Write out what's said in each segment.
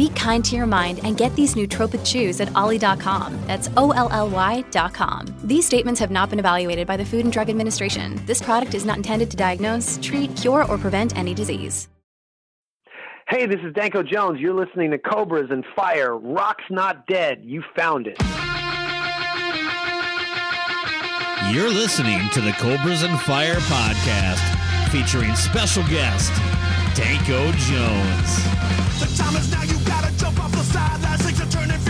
Be kind to your mind and get these nootropic chews at olly.com. That's O-L-L-Y.com. These statements have not been evaluated by the Food and Drug Administration. This product is not intended to diagnose, treat, cure, or prevent any disease. Hey, this is Danko Jones. You're listening to Cobras and Fire. Rock's not dead. You found it. You're listening to the Cobras and Fire podcast featuring special guest Danko Jones. The time is now, you gotta jump off the. Things are turning,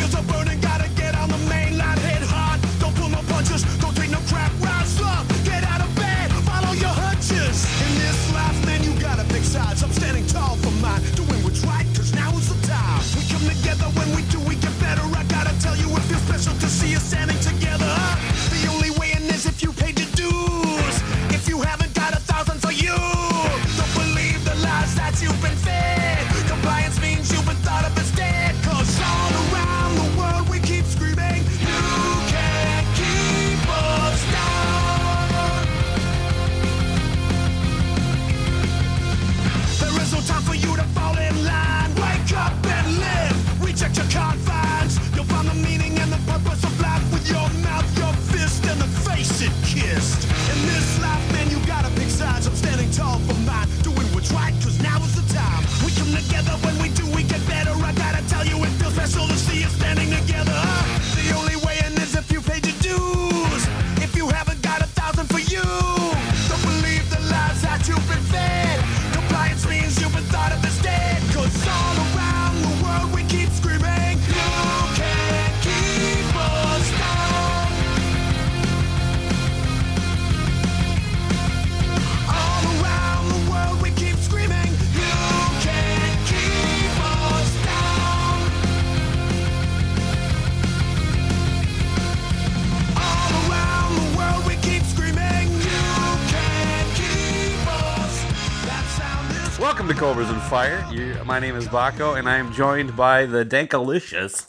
Fire. You, my name is Baco, and I am joined by the Dankalicious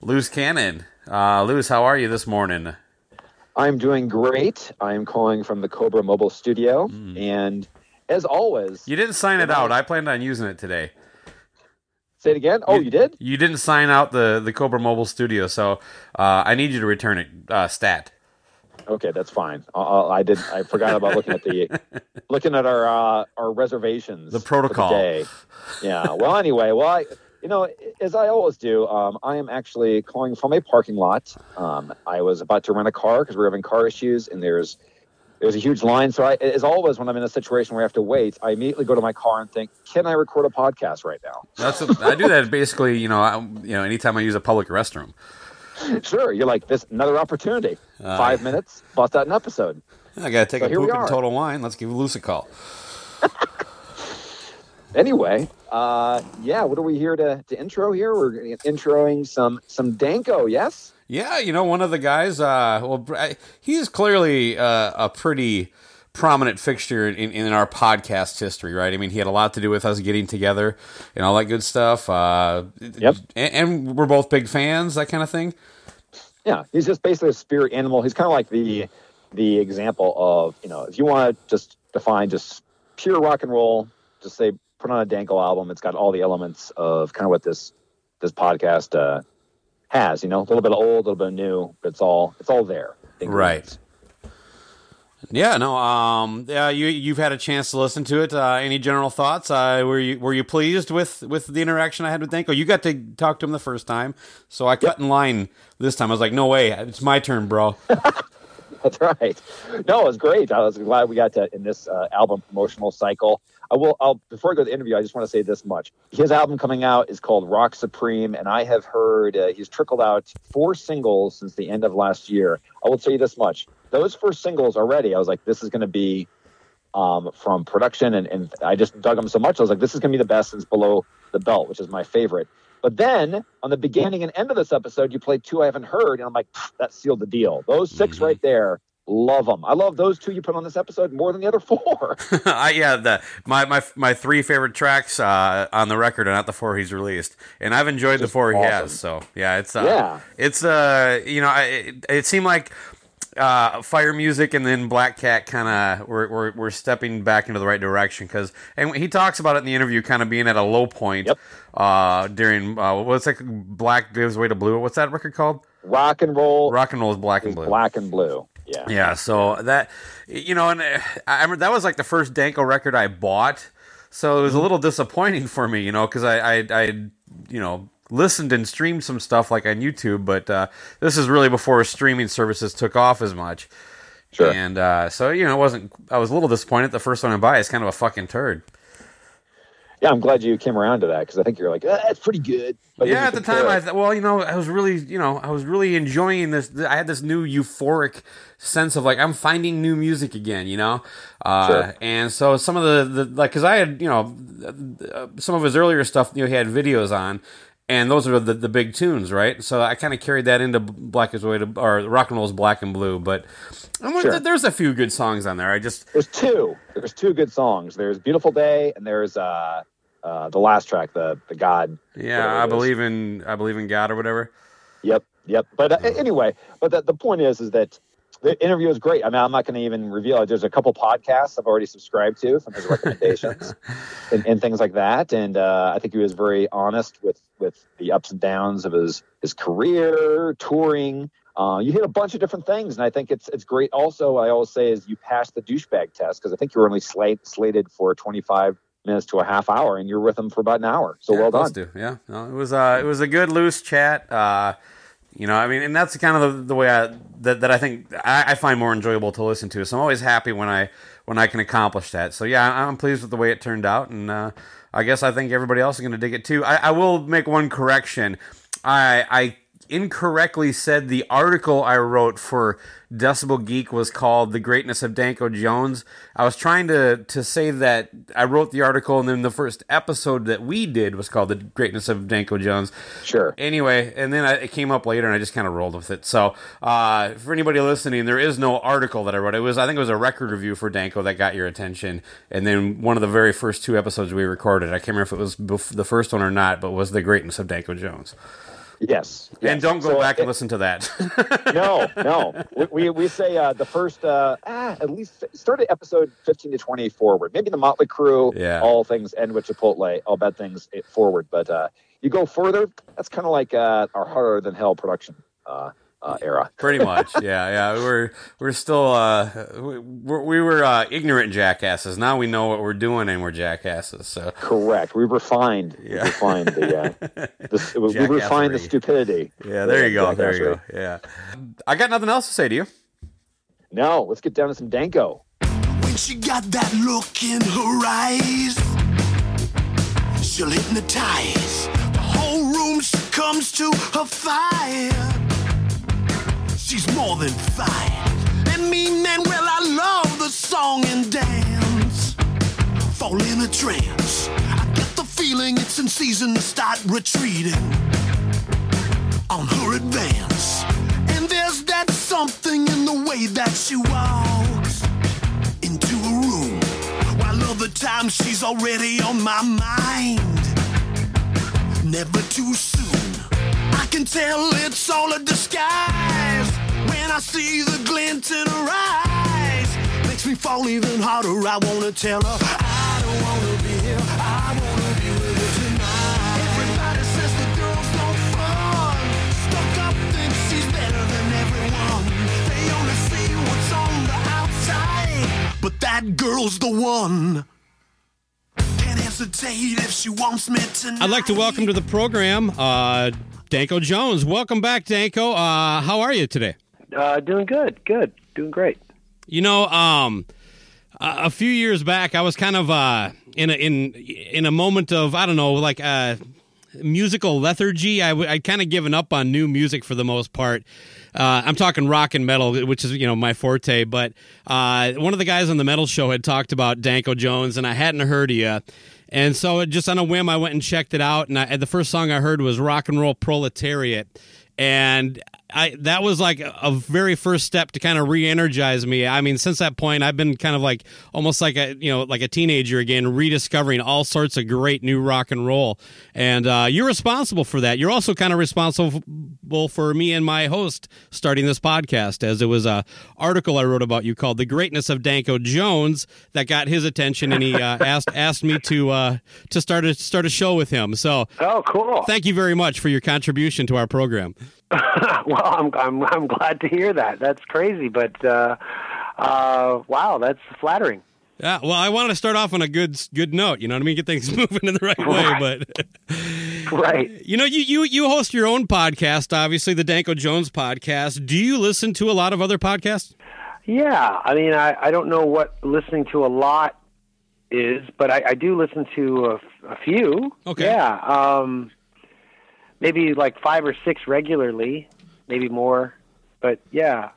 Luz Cannon. Uh, Luz, how are you this morning? I'm doing great. I'm calling from the Cobra Mobile Studio, and as always, You didn't sign it out. I planned on using it today. say it again. Oh, you did? You didn't sign out the, the Cobra Mobile Studio, so uh, I need you to return it uh, stat. Okay, that's fine. I, I I did. I forgot about looking at the looking at our uh, our reservations. The protocol. day. Yeah. Well, anyway, well, I you know as I always do, um, I am actually calling from a parking lot. Um, I was about to rent a car because we are having car issues, and there's there's a huge line. So I, as always, when I'm in a situation where I have to wait, I immediately go to my car and think, can I record a podcast right now? That's I do that basically. You know, I, you know, anytime I use a public restroom. Sure. You're like this another opportunity. Uh, Five minutes, bust out an episode. I gotta take So a poop in total wine. Let's give Luz a call. Anyway, uh, yeah, what are we here to, to intro here? We're introing some some Danko, yes? Yeah, you know, one of the guys. Uh, well, he's clearly uh, a pretty prominent fixture in, in our podcast history, right? I mean, he had a lot to do with us getting together and all that good stuff. Uh, Yep. And, and we're both big fans, that kind of thing. Yeah, he's just basically a spirit animal. He's kind of like the the example of you know if you want to just define just pure rock and roll, just say put on a Danko album. It's got all the elements of kind of what this this podcast uh, has. You know, a little bit of old, a little bit of new, but it's all it's all there. Right. Yeah, no. Um, yeah, you you've had a chance to listen to it. Uh, any general thoughts? Uh, were you were you pleased with with the interaction I had with Danko? You got to talk to him the first time, so I cut in line this time. I was like, no way, it's my turn, bro. That's right. No, it was great. I was glad we got to in this uh, album promotional cycle. I will. I'll before I go to the interview, I just want to say this much. His album coming out is called Rock Supreme, and I have heard uh, he's trickled out four singles since the end of last year. I will tell you this much: those first singles already, I was like, this is going to be um, from production, and, and I just dug them so much. I was like, this is going to be the best since Below the Belt, which is my favorite. But then on the beginning and end of this episode, you played two I haven't heard, and I'm like, that sealed the deal. Those 6 right there, love them. I love those two you put on this episode more than the other four. I, yeah, the my, my my three favorite tracks uh, on the record are not the four he's released, and I've enjoyed the Just four he has. So yeah, it's uh, Yeah. it's uh, you know, I, it, it seemed like. Uh, fire music and then Black Cat kind of we're, we're we're stepping back into the right direction because and he talks about it in the interview, kind of being at a low point Yep. uh, during uh, what's like Black gives way to blue. What's that record called? Rock and roll Rock and roll is black and blue. black and blue. Yeah. Yeah, so that you know, and uh, I remember that was like the first Danko record I bought, so it was a little disappointing for me, you know, because I, I I you know listened and streamed some stuff like on YouTube, but uh, this is really before streaming services took off as much. Sure. And uh, so you know, it wasn't. I was a little disappointed. The first one I buy is kind of a fucking turd. Yeah, I'm glad you came around to that because I think you're like, ah, it's pretty good. But yeah, at the time, I thought, well, you know, I was really, you know, I was really enjoying this. I had this new euphoric sense of like I'm finding new music again, you know, uh, Sure. and so some of the, the like, because I had, you know, uh, some of his earlier stuff, you know, he had videos on. And those are the, the big tunes, right? So I kind of carried that into Black is Way to, or Rock and Roll's Black and Blue. But Sure. there's a few good songs on there. I just, There's two. There's two good songs. There's "Beautiful Day" and there's uh, uh, the last track, the the God. yeah, I believe in, I believe in God or whatever. Yep, yep. But uh, anyway, but the, the point is, is that the interview is great. I mean, I'm not going to even reveal it. There's a couple podcasts I've already subscribed to from his recommendations and, and things like that. And uh, I think he was very honest with with the ups and downs of his his career, touring. Uh, you hit a bunch of different things, and I think it's it's great. Also, I always say is you passed the douchebag test because I think you were only slate, slated for 25 minutes to a half hour, and you're with him for about an hour. So Yeah, well done. to, yeah, no, it was uh, it was a good loose chat. Uh, you know, I mean, and that's kind of the, the way I that, that I think I, I find more enjoyable to listen to. So I'm always happy when I when I can accomplish that. So yeah, I'm pleased with the way it turned out, and uh, I guess I think everybody else is going to dig it too. I, I will make one correction. I I incorrectly said the article I wrote for Decibel Geek was called "The Greatness of Danko Jones." I was trying to to say that I wrote the article, and then the first episode that we did was called "The Greatness of Danko Jones." Sure. Anyway, and then I, it came up later, and I just kind of rolled with it. So, uh, for anybody listening, there is no article that I wrote. It was, I think, it was a record review for Danko that got your attention, and then one of the very first two episodes we recorded. I can't remember if it was bef- the first one or not, but was the greatness of Danko Jones. Yes. And yes. don't go So back it- and listen to that. no, no. We, we, we say uh, the first, uh, ah, at least start at episode 15 to 20 forward. Maybe the Motley Crue, Yeah. all things end with Chipotle, all bad things eh, forward. But uh, you go further, that's kind of like uh, our Harder Than Hell production uh, uh, era. Pretty much, yeah, yeah. We're we're still uh, we, we're- were uh, ignorant jackasses. Now we know what we're doing, and we're jackasses. So Correct. We refined, we Yeah. refined the, uh, the we refined the stupidity. yeah, there you go, there you go. Yeah, I got nothing else to say to you. Now let's get down to some Danko. When she got that look in her eyes, she'll hypnotize. The whole room succumbs to her fire. She's more than fine. And me, man, well, I love the song and dance. Fall in a trance. I get the feeling it's in season to start retreating on her advance. And there's that something in the way that she walks into a room. While other times she's already on my mind. Never too soon. I can tell it's all a disguise when I see the glint in her eyes, makes me fall even harder. I wanna tell her I don't wanna be here. I wanna be with her tonight. Everybody says the girl's no fun. Stuck up thinks she's better than everyone. They only see what's on the outside, but that girl's the one. If she wants me I'd like to welcome to the program uh, Danko Jones. Welcome back, Danko. Uh, how are you today? Uh, doing good, good, doing great. You know, um, a few years back, I was kind of uh, in a in in a moment of I don't know, like uh, musical lethargy. I w- I'd kind of given up on new music for the most part. Uh, I'm talking rock and metal, which is you know my forte. But uh, one of the guys on the metal show had talked about Danko Jones, and I hadn't heard of you. And so, just on a whim, I went and checked it out. And, I, the first song I heard was "Rock and Roll Proletariat," and I that was like a, very first step to kind of re-energize me. I mean, since that point, I've been kind of like almost like a you know like a teenager again, rediscovering all sorts of great new rock and roll. And uh, you're responsible for that. You're also kind of responsible for me and my host starting this podcast, as it was a article I wrote about you called "The Greatness of Danko Jones" that got his attention, and he uh, asked asked me to uh, to start a start a show with him. So, Oh, cool. thank you very much for your contribution to our program. well, I'm, I'm I'm glad to hear that. That's crazy, but uh, uh, wow, that's flattering. Yeah, well, I wanted to start off on a good good note. You know what I mean? Get things moving in the right way. But Right. you know, you you you host your own podcast, obviously the Danko Jones podcast. Do you listen to a lot of other podcasts? Yeah. I mean, I I don't know what listening to a lot is, but I, I do listen to a, a few. Okay. Yeah. Um, maybe like five or six regularly, maybe more. But yeah,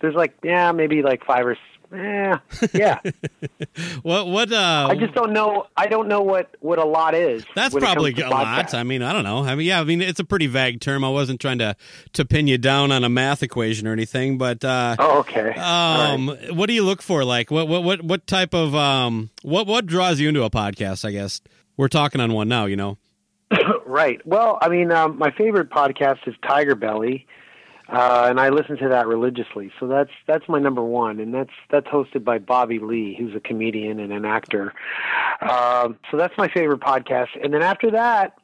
there's like yeah, maybe like five or s- yeah, yeah. What what? Uh, I just don't know. I don't know what what a lot is. that's when it comes probably a lot. I mean, I don't know. I mean, yeah, I mean, it's a pretty vague term. I wasn't trying to to pin you down on a math equation or anything, but uh, Oh, okay. Um, right. what do you look for? Like, what what what what type of um, what what draws you into a podcast? I guess we're talking on one now. You know. Right. Well, I mean, um, my favorite podcast is TigerBelly, uh, and I listen to that religiously. So that's that's my number one, and that's that's hosted by Bobby Lee, who's a comedian and an actor. Um, so that's my favorite podcast. And then after that,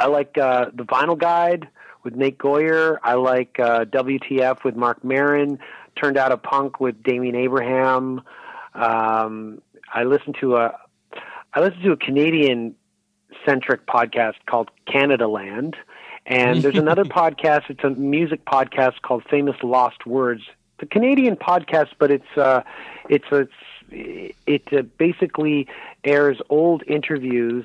I like uh, the Vinyl Guide with Nate Goyer. I like uh, WTF with Marc Maron. Turned out a punk with Damian Abraham. Um, I listen to a I listen to a Canadian centric podcast called Canadaland. And there's another podcast, it's a music podcast called Famous Lost Words. It's a Canadian podcast, but it's uh it's a it uh, basically airs old interviews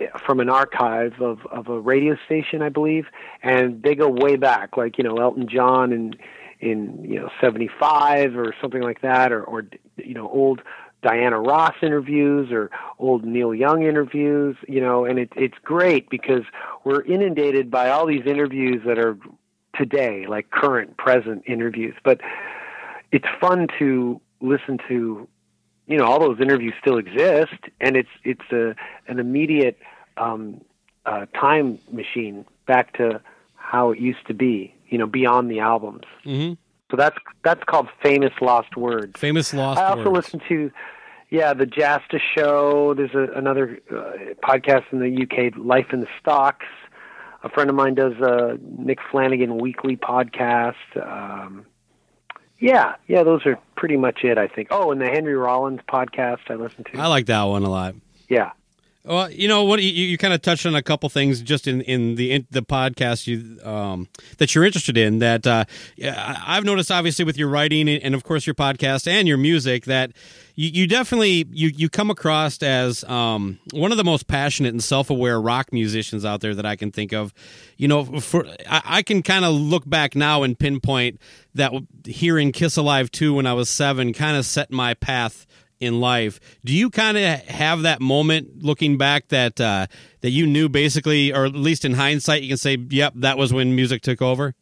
uh, from an archive of of a radio station, I believe, and they go way back, like you know Elton John and in you know 75 or something like that or or you know old Diana Ross interviews or old Neil Young interviews, you know, and it, it's great because we're inundated by all these interviews that are today, like current, present interviews. But it's fun to listen to, you know, all those interviews still exist, and it's it's a an immediate um, uh, time machine back to how it used to be, you know, beyond the albums. Mm-hmm. So that's that's called famous lost words. Famous lost. I also words. listen to, yeah, the Jasta Show. There's a, another uh, podcast in the UK, Life in the Stocks. A friend of mine does a Nick Flanagan weekly podcast. Um, yeah, yeah, those are pretty much it. I think. Oh, and the Henry Rollins podcast I listen to. I like that one a lot. yeah. Well, you know what? You, you kind of touched on a couple things just in, in the in the podcast you um, that you're interested in. That uh, I've noticed, obviously, with your writing and, and of course your podcast and your music, that you, you definitely you you come across as um, one of the most passionate and self aware rock musicians out there that I can think of. You know, for I, I can kind of look back now and pinpoint that hearing Kiss Alive two when I was seven kind of set my path in life. Do you kind of have that moment looking back that uh, that you knew basically, or at least in hindsight, you can say, "Yep, that was when music took over."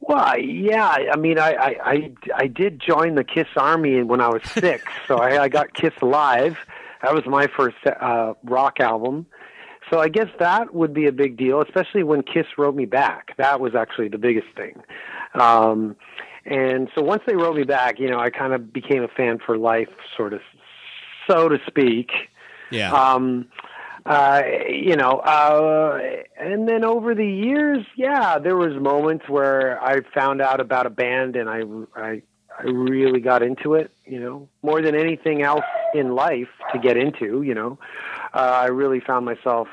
Well, yeah. I mean, I, I, I, I did join the Kiss Army when I was six, so I, I got Kiss Alive. That was my first uh, rock album. So I guess that would be a big deal, especially when Kiss wrote me back. That was actually the biggest thing. Um, and so once they wrote me back, you know, I kind of became a fan for life, sort of, so to speak. Yeah. Um, uh, you know, uh, and then over the years, yeah, there was moments where I found out about a band and I, I, I really got into it. You know, more than anything else in life to get into. You know, uh, I really found myself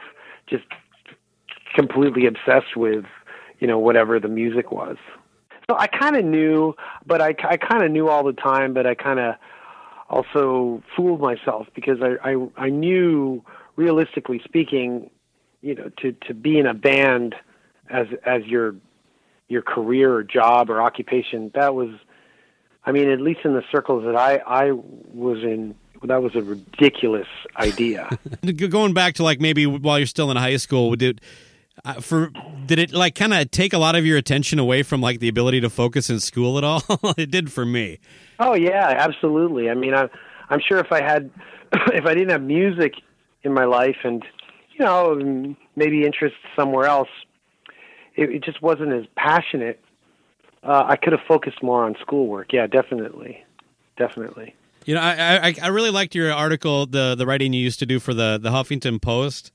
just completely obsessed with you know whatever the music was. So I kind of knew, but I, I kind of knew all the time, but I kind of also fooled myself because I, I I knew realistically speaking, you know, to to be in a band as as your your career or job or occupation, that was I mean, at least in the circles that I I was in, that was a ridiculous idea. Going back to like maybe while you're still in high school, did uh, for did it like kind of take a lot of your attention away from like the ability to focus in school at all? it did for me. Oh yeah, absolutely. I mean, I, I'm sure if I had, if I didn't have music in my life and you know maybe interests somewhere else, it, it just wasn't as passionate. Uh, I could have focused more on schoolwork. Yeah, definitely, definitely. You know, I, I I really liked your article, the the writing you used to do for the the Huffington Post.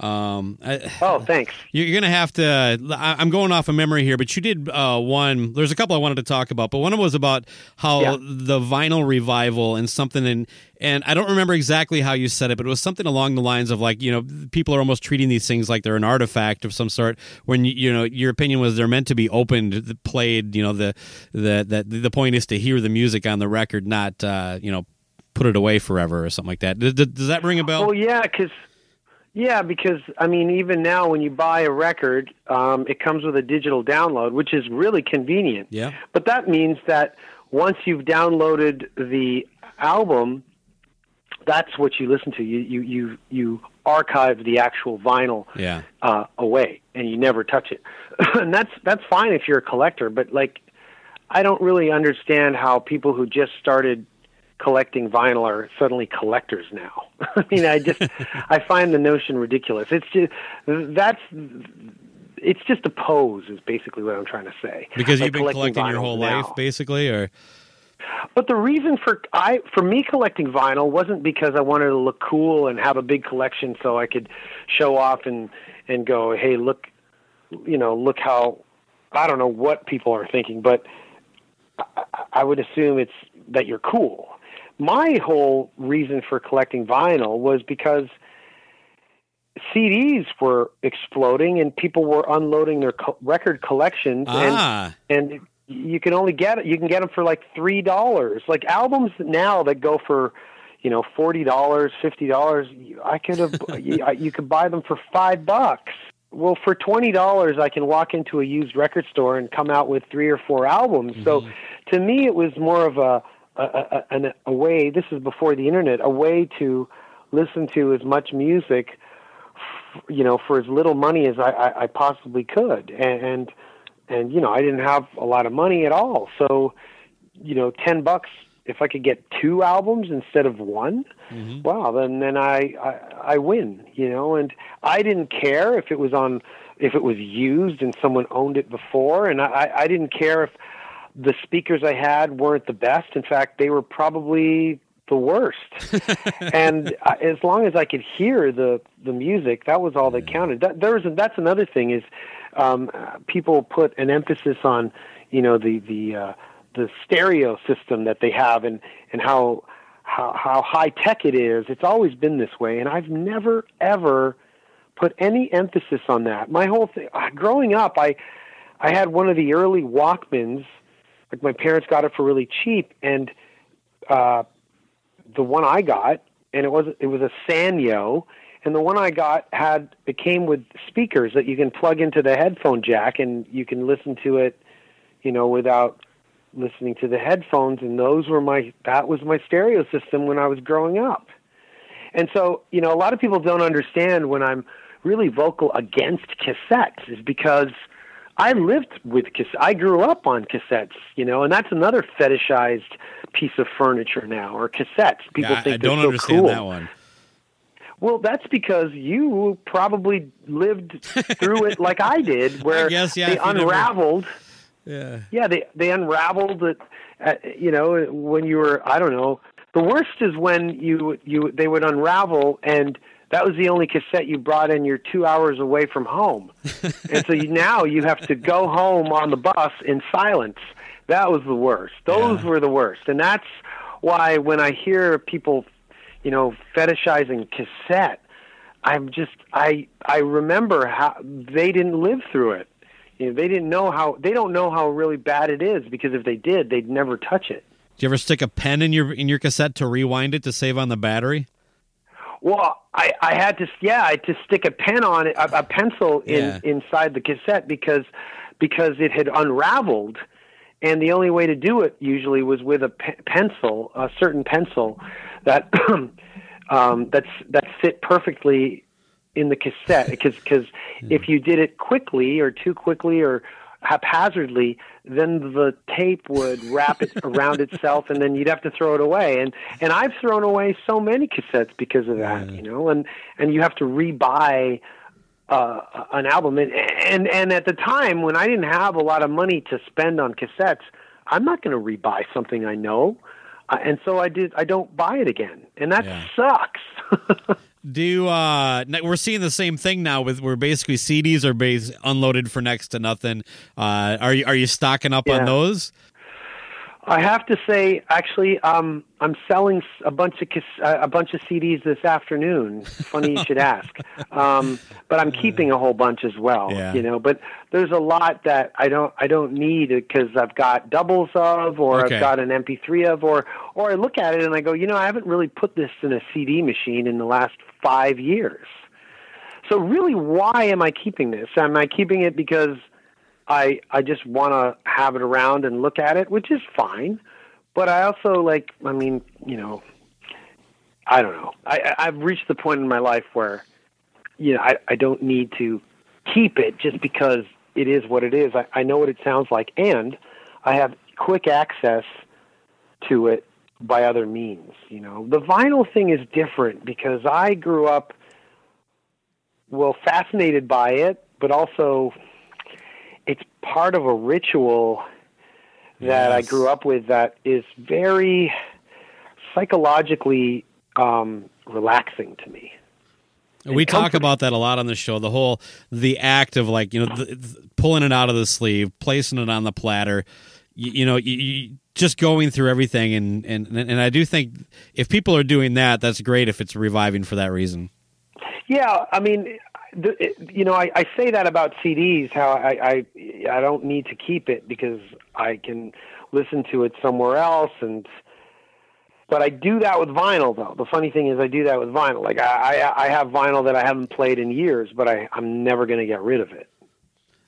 Um, I, oh, thanks. You're gonna have to. I'm going off of memory here, but you did uh, one. There's a couple I wanted to talk about, but one was about how Yeah. the vinyl revival and something, and and I don't remember exactly how you said it, but it was something along the lines of like you know people are almost treating these things like they're an artifact of some sort. When you, you know your opinion was they're meant to be opened, played. You know the the the the point is to hear the music on the record, not uh, you know put it away forever or something like that. Does, does that ring a bell? Well, yeah, because yeah, because I mean, even now when you buy a record, um, it comes with a digital download, which is really convenient. Yeah. But that means that once you've downloaded the album, that's what you listen to. You you you you archive the actual vinyl Yeah. uh, away, and you never touch it. and that's that's fine if you're a collector, but like, I don't really understand how people who just started collecting vinyl are suddenly collectors now. I mean, I just I find the notion ridiculous. It's just that's it's just a pose is basically what I'm trying to say. Because Like you've been collecting your whole now. life, basically, or But the reason for I for me collecting vinyl wasn't because I wanted to look cool and have a big collection so I could show off and and go, hey, look, you know, look how I don't know what people are thinking, but I, I would assume it's that you're cool. My whole reason for collecting vinyl was because CDs were exploding and people were unloading their co- record collections and ah, and you can only get it. You can get them for like three dollars. Like albums now that go for, you know, forty dollars, fifty dollars. I could have. you, you could buy them for five bucks. Well, for twenty dollars, I can walk into a used record store and come out with three or four albums. So, to me, it was more of a a, a, a way. This is before the internet. A way to listen to as much music you know, for as little money as I, I, I possibly could. And, and and you know, I didn't have a lot of money at all. So, you know, ten bucks if I could get two albums instead of one, mm-hmm. wow, then then I, I I win, you know. And I didn't care if it was on if it was used and someone owned it before, and I I didn't care if the speakers I had weren't the best. In fact, they were probably the worst. and uh, as long as I could hear the the music, that was all that counted. That, there was a, that's another thing is um, uh, people put an emphasis on you know the the uh, the stereo system that they have and and how how how high tech it is. It's always been this way, and I've never ever put any emphasis on that. My whole thing, uh, growing up, I I had one of the early Walkmans. Like my parents got it for really cheap, and uh, the one I got, and it was it was a Sanyo, and the one I got had it came with speakers that you can plug into the headphone jack, and you can listen to it, you know, without listening to the headphones. And those were my that was my stereo system when I was growing up. And so, you know, a lot of people don't understand when I'm really vocal against cassettes is because I lived with cassettes. I grew up on cassettes, you know, and that's another fetishized piece of furniture now, or cassettes. People I, think I they're not. I don't so understand cool. that one. Well, that's because you probably lived through it like I did, where guess, yeah, they you never- unraveled. Yeah. Yeah, they they unraveled it. Uh, you know, when you were I don't know. The worst is when you you they would unravel and that was the only cassette you brought in. You're two hours away from home, and so you, now you have to go home on the bus in silence. That was the worst. Those Yeah. were the worst, and that's why when I hear people, you know, fetishizing cassette, I'm just I I remember how they didn't live through it. You know, they didn't know how they don't know how really bad it is because if they did, they'd never touch it. Do you ever stick a pen in your in your cassette to rewind it to save on the battery? Well, I, I had to yeah, I had to stick a pen on it, a, a pencil in Yeah. inside the cassette because because it had unraveled, and the only way to do it usually was with a pe- pencil, a certain pencil that um, that's that fit perfectly in the cassette. Because because if you did it quickly or too quickly or haphazardly, then the tape would wrap it around itself, and then you'd have to throw it away. And and I've thrown away so many cassettes because of that, you know. And and you have to rebuy uh, an album. And, and and at the time when I didn't have a lot of money to spend on cassettes, I'm not going to rebuy something I know. Uh, and so I did. I don't buy it again, and that Yeah. sucks. Do uh we're seeing the same thing now with where basically CDs are base unloaded for next to nothing. Uh are you are you stocking up on those? I have to say, actually, um, I'm selling a bunch of uh, a bunch of CDs this afternoon. Funny you should ask, um, but I'm keeping a whole bunch as well. Yeah. You know, but there's a lot that I don't I don't need because I've got doubles of, or Okay. I've got an MP3 of, or or I look at it and I go, you know, I haven't really put this in a CD machine in the last five years. So really, why am I keeping this? Am I keeping it because I I just want to have it around and look at it, which is fine. But I also like, I mean, you know, I don't know. I, I've reached the point in my life where, you know, I, I don't need to keep it just because it is what it is. I, I know what it sounds like, and I have quick access to it by other means. You know, the vinyl thing is different because I grew up, well, fascinated by it, but also it's part of a ritual that I grew up with that is very psychologically um, relaxing to me. We talk about that a lot on the show. The whole the act of like you know the, th- pulling it out of the sleeve, placing it on the platter. You, you know, you, you, just going through everything, and, and and I do think if people are doing that, that's great. If it's reviving for that reason. Yeah, I mean, the, you know, I, I say that about CDs. How I, I I don't need to keep it because I can listen to it somewhere else, and but I do that with vinyl. Though the funny thing is, I do that with vinyl. Like I I, I have vinyl that I haven't played in years, but I I'm never going to get rid of it.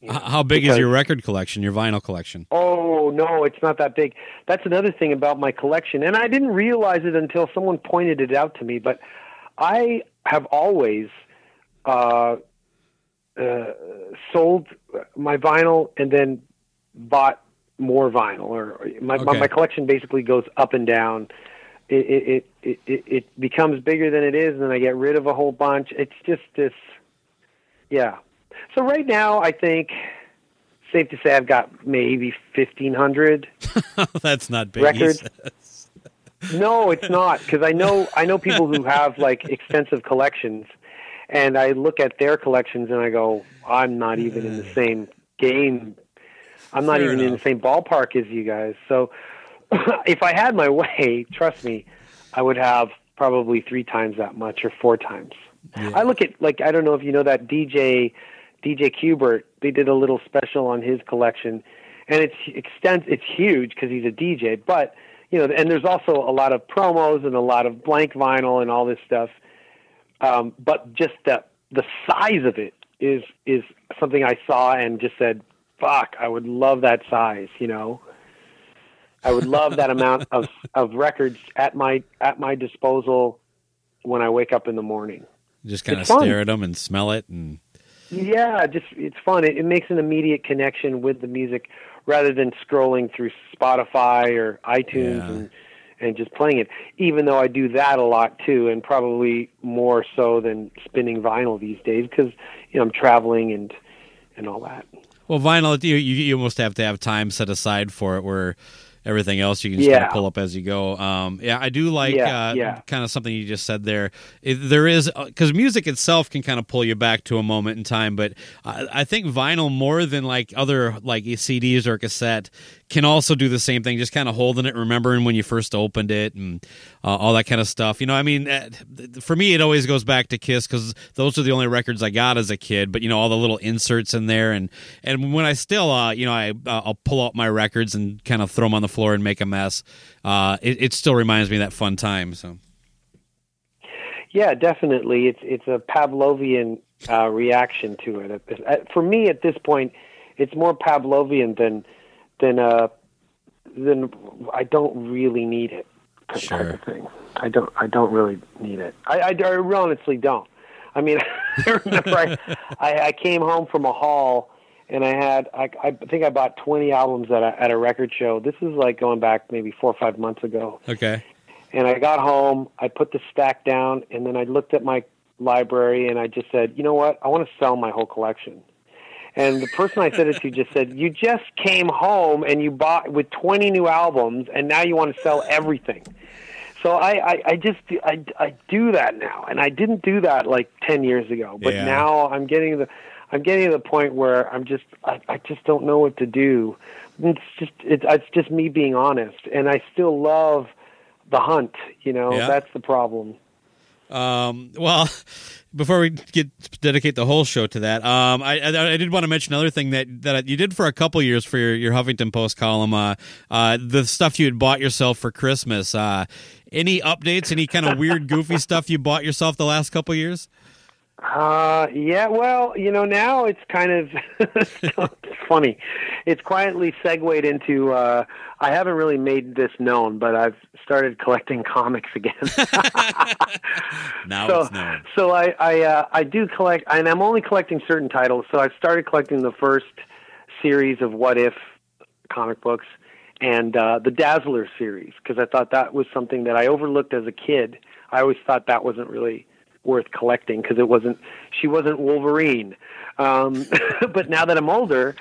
H- How big is your record collection? Your vinyl collection? Oh no, it's not that big. That's another thing about my collection, and I didn't realize it until someone pointed it out to me. But I have always uh, uh, sold my vinyl and then bought more vinyl, or my my, Okay. my collection basically goes up and down. It, it it it it becomes bigger than it is, and then I get rid of a whole bunch. It's just this, yeah. So right now, I think safe to say I've got maybe fifteen hundred that's not big. records. No, it's not because I know I know people who have like extensive collections, and I look at their collections and I go, I'm not even in the same game. I'm not Fair even in the same ballpark as you guys. So if I had my way, trust me, I would have probably three times that much or four times. I look at like I don't know if you know that DJ DJ Qbert. They did a little special on his collection, and it's extends. It's huge because he's a DJ. But you know, and there's also a lot of promos and a lot of blank vinyl and all this stuff. Um, but just the the size of it is is something I saw and just said, "Fuck, I would love that size." You know, I would love that amount of of records at my at my disposal when I wake up in the morning. Just kind of It's fun. stare at them and smell it, and Yeah, just it's fun. It, it makes an immediate connection with the music rather than scrolling through Spotify or iTunes Yeah. and and just playing it. Even though I do that a lot too, and probably more so than spinning vinyl these days because you know I'm traveling and and all that. well, vinyl. You, you you almost have to have time set aside for it, where everything else you can just kind of pull up as you go. Um, yeah, I do like Yeah, uh, yeah. kind of something you just said there. It, there is because music itself can kind of pull you back to a moment in time, but I, I think vinyl more than like other like CDs or cassette can also do the same thing, just kind of holding it, remembering when you first opened it, and uh, all that kind of stuff. You know, I mean, uh, for me, it always goes back to Kiss because those are the only records I got as a kid. But you know, all the little inserts in there, and and when I still, uh, you know, I uh, I'll pull out my records and kind of throw them on the floor and make a mess. Uh, it, it still reminds me of that fun time. So. Yeah, definitely. It's it's a Pavlovian uh, reaction to it. For me, at this point, it's more Pavlovian than than uh, than I don't really need it type Sure. of thing. I don't I don't really need it. I, I, I honestly don't. I mean, I remember I, I I came home from a hall and I had I, I think I bought twenty albums at a at a record show. This is like going back maybe four or five months ago. Okay. And I got home, I put the stack down, and then I looked at my library and I just said, you know what? I want to sell my whole collection. And the person I said it to just said, you just came home and you bought with 20 new albums, and now you want to sell everything. So I, I, I just I, I do that now, and I didn't do that like 10 years ago. But Yeah. now I'm getting the I'm getting to the point where I'm just I, I just don't know what to do. It's just it's it's just me being honest, and I still love the hunt. You know, Yeah. that's the problem. Um, well, before we get dedicate the whole show to that, um, I, I, I did want to mention another thing that that you did for a couple years for your, your Huffington Post column. Uh, uh, the stuff you had bought yourself for Christmas. Uh, any updates? Any kind of weird, goofy stuff you bought yourself the last couple years? Uh, yeah, well, you know, now it's kind of it's funny. It's quietly segued into. Uh, I haven't really made this known, but I've started collecting comics again. Now so, it's known. so I I uh, I do collect, and I'm only collecting certain titles. So I've started collecting the first series of What If comic books and uh, the Dazzler series because I thought that was something that I overlooked as a kid. I always thought that wasn't really worth collecting because it wasn't she wasn't Wolverine. Um, but now that I'm older,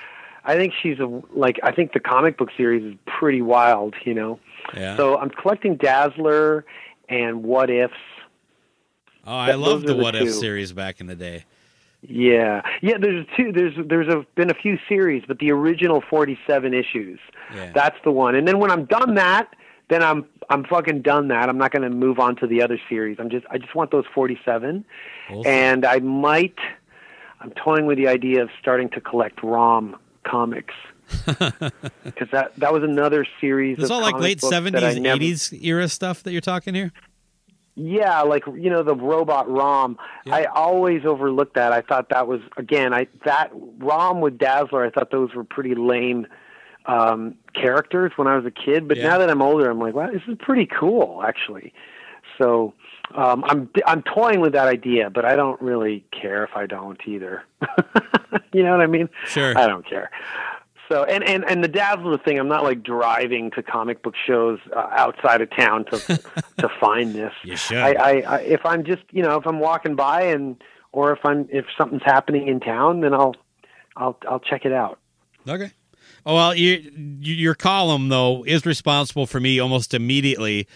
I think she's a like I think the comic book series is pretty wild, you know. Yeah. So I'm collecting Dazzler and What Ifs. oh, I th- loved the the What If series back in the day. Yeah, yeah. There's two. There's there's a, been a few series, but the original 47 issues. Yeah. That's the one. And then when I'm done that, then I'm I'm fucking done that. I'm not going to move on to the other series. I'm just I just want those 47. Awesome. And I might. I'm toying with the idea of starting to collect ROM comics because that that was another series. It's all like late books that I seventies, never- eighties era stuff that you're talking here. Yeah, like you know the robot ROM. I always overlooked that. I thought that was again, I that ROM with Dazzler. I thought those were pretty lame um, characters when I was a kid. But Yeah. now that I'm older, I'm like, wow, this is pretty cool actually. So um, I'm I'm toying with that idea, but I don't really care if I don't either. you know what I mean? Sure. I don't care. So and and and the Dazzler thing, I'm not like driving to comic book shows uh, outside of town to to find this. You should. I, I, I if I'm just you know if I'm walking by and or if I'm if something's happening in town, then I'll I'll I'll check it out. Okay. Oh well, you, you, your column though is responsible for me almost immediately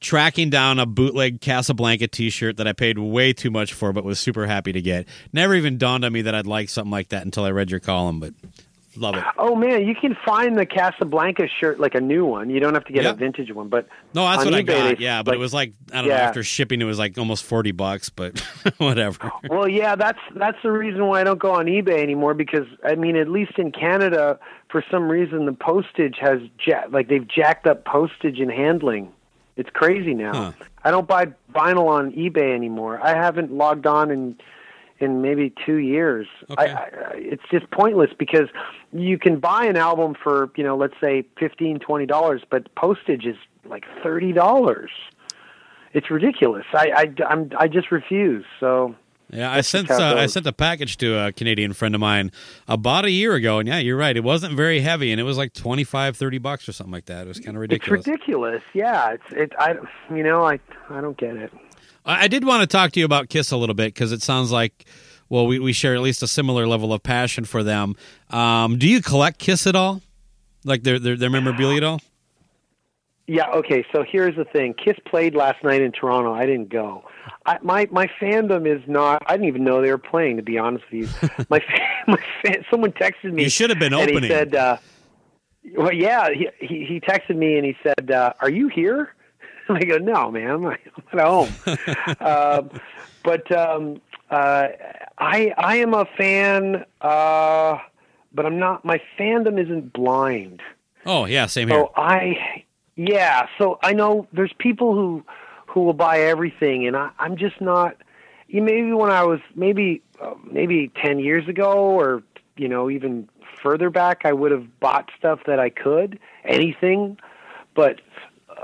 tracking down a bootleg Casablanca T-shirt that I paid way too much for, but was super happy to get. Never even dawned on me that I'd like something like that until I read your column, but love it. Oh man, you can find the Casablanca shirt like a new one. You don't have to get Yep. a vintage one, but No, that's what I got. Yeah, but it was like I don't know. After shipping, it was like almost forty bucks, but whatever. Well, yeah, that's that's the reason why I don't go on eBay anymore because I mean, at least in Canada, for some reason, the postage has ja- like they've jacked up postage and handling. It's crazy now. Huh. I don't buy vinyl on eBay anymore. I haven't logged on in in maybe two years. Okay. I, I, it's just pointless because you can buy an album for you know let's say fifteen twenty dollars, but postage is like thirty dollars. It's ridiculous. I I I'm, I just refuse. So Yeah, I sent just how it uh, I sent a package to a Canadian friend of mine about a year ago, and yeah, you're right. It wasn't very heavy, and it was like 25, 30 bucks or something like that. It was kind of ridiculous. It's ridiculous. Yeah, it's it. I you know I I don't get it. I did want to talk to you about Kiss a little bit because it sounds like, well, we, we share at least a similar level of passion for them. Um, do you collect Kiss at all? Like their their, their memorabilia at all? Yeah. Okay. So here's the thing. Kiss played last night in Toronto. I didn't go. I, my my fandom is not. I didn't even know they were playing. To be honest with you, my my fan, someone texted me. You should have been and opening. he said, uh, Well, yeah, he he, he texted me and he said, uh, "Are you here?" And I go, "No, man, I'm at home." uh, but um, uh, I I am a fan, uh, but I'm not. My fandom isn't blind. Oh yeah, same here. So I, yeah. So I know there's people who who will buy everything, and I, I'm just not. You maybe when I was maybe uh, maybe ten years ago, or you know even further back, I would have bought stuff that I could, anything, but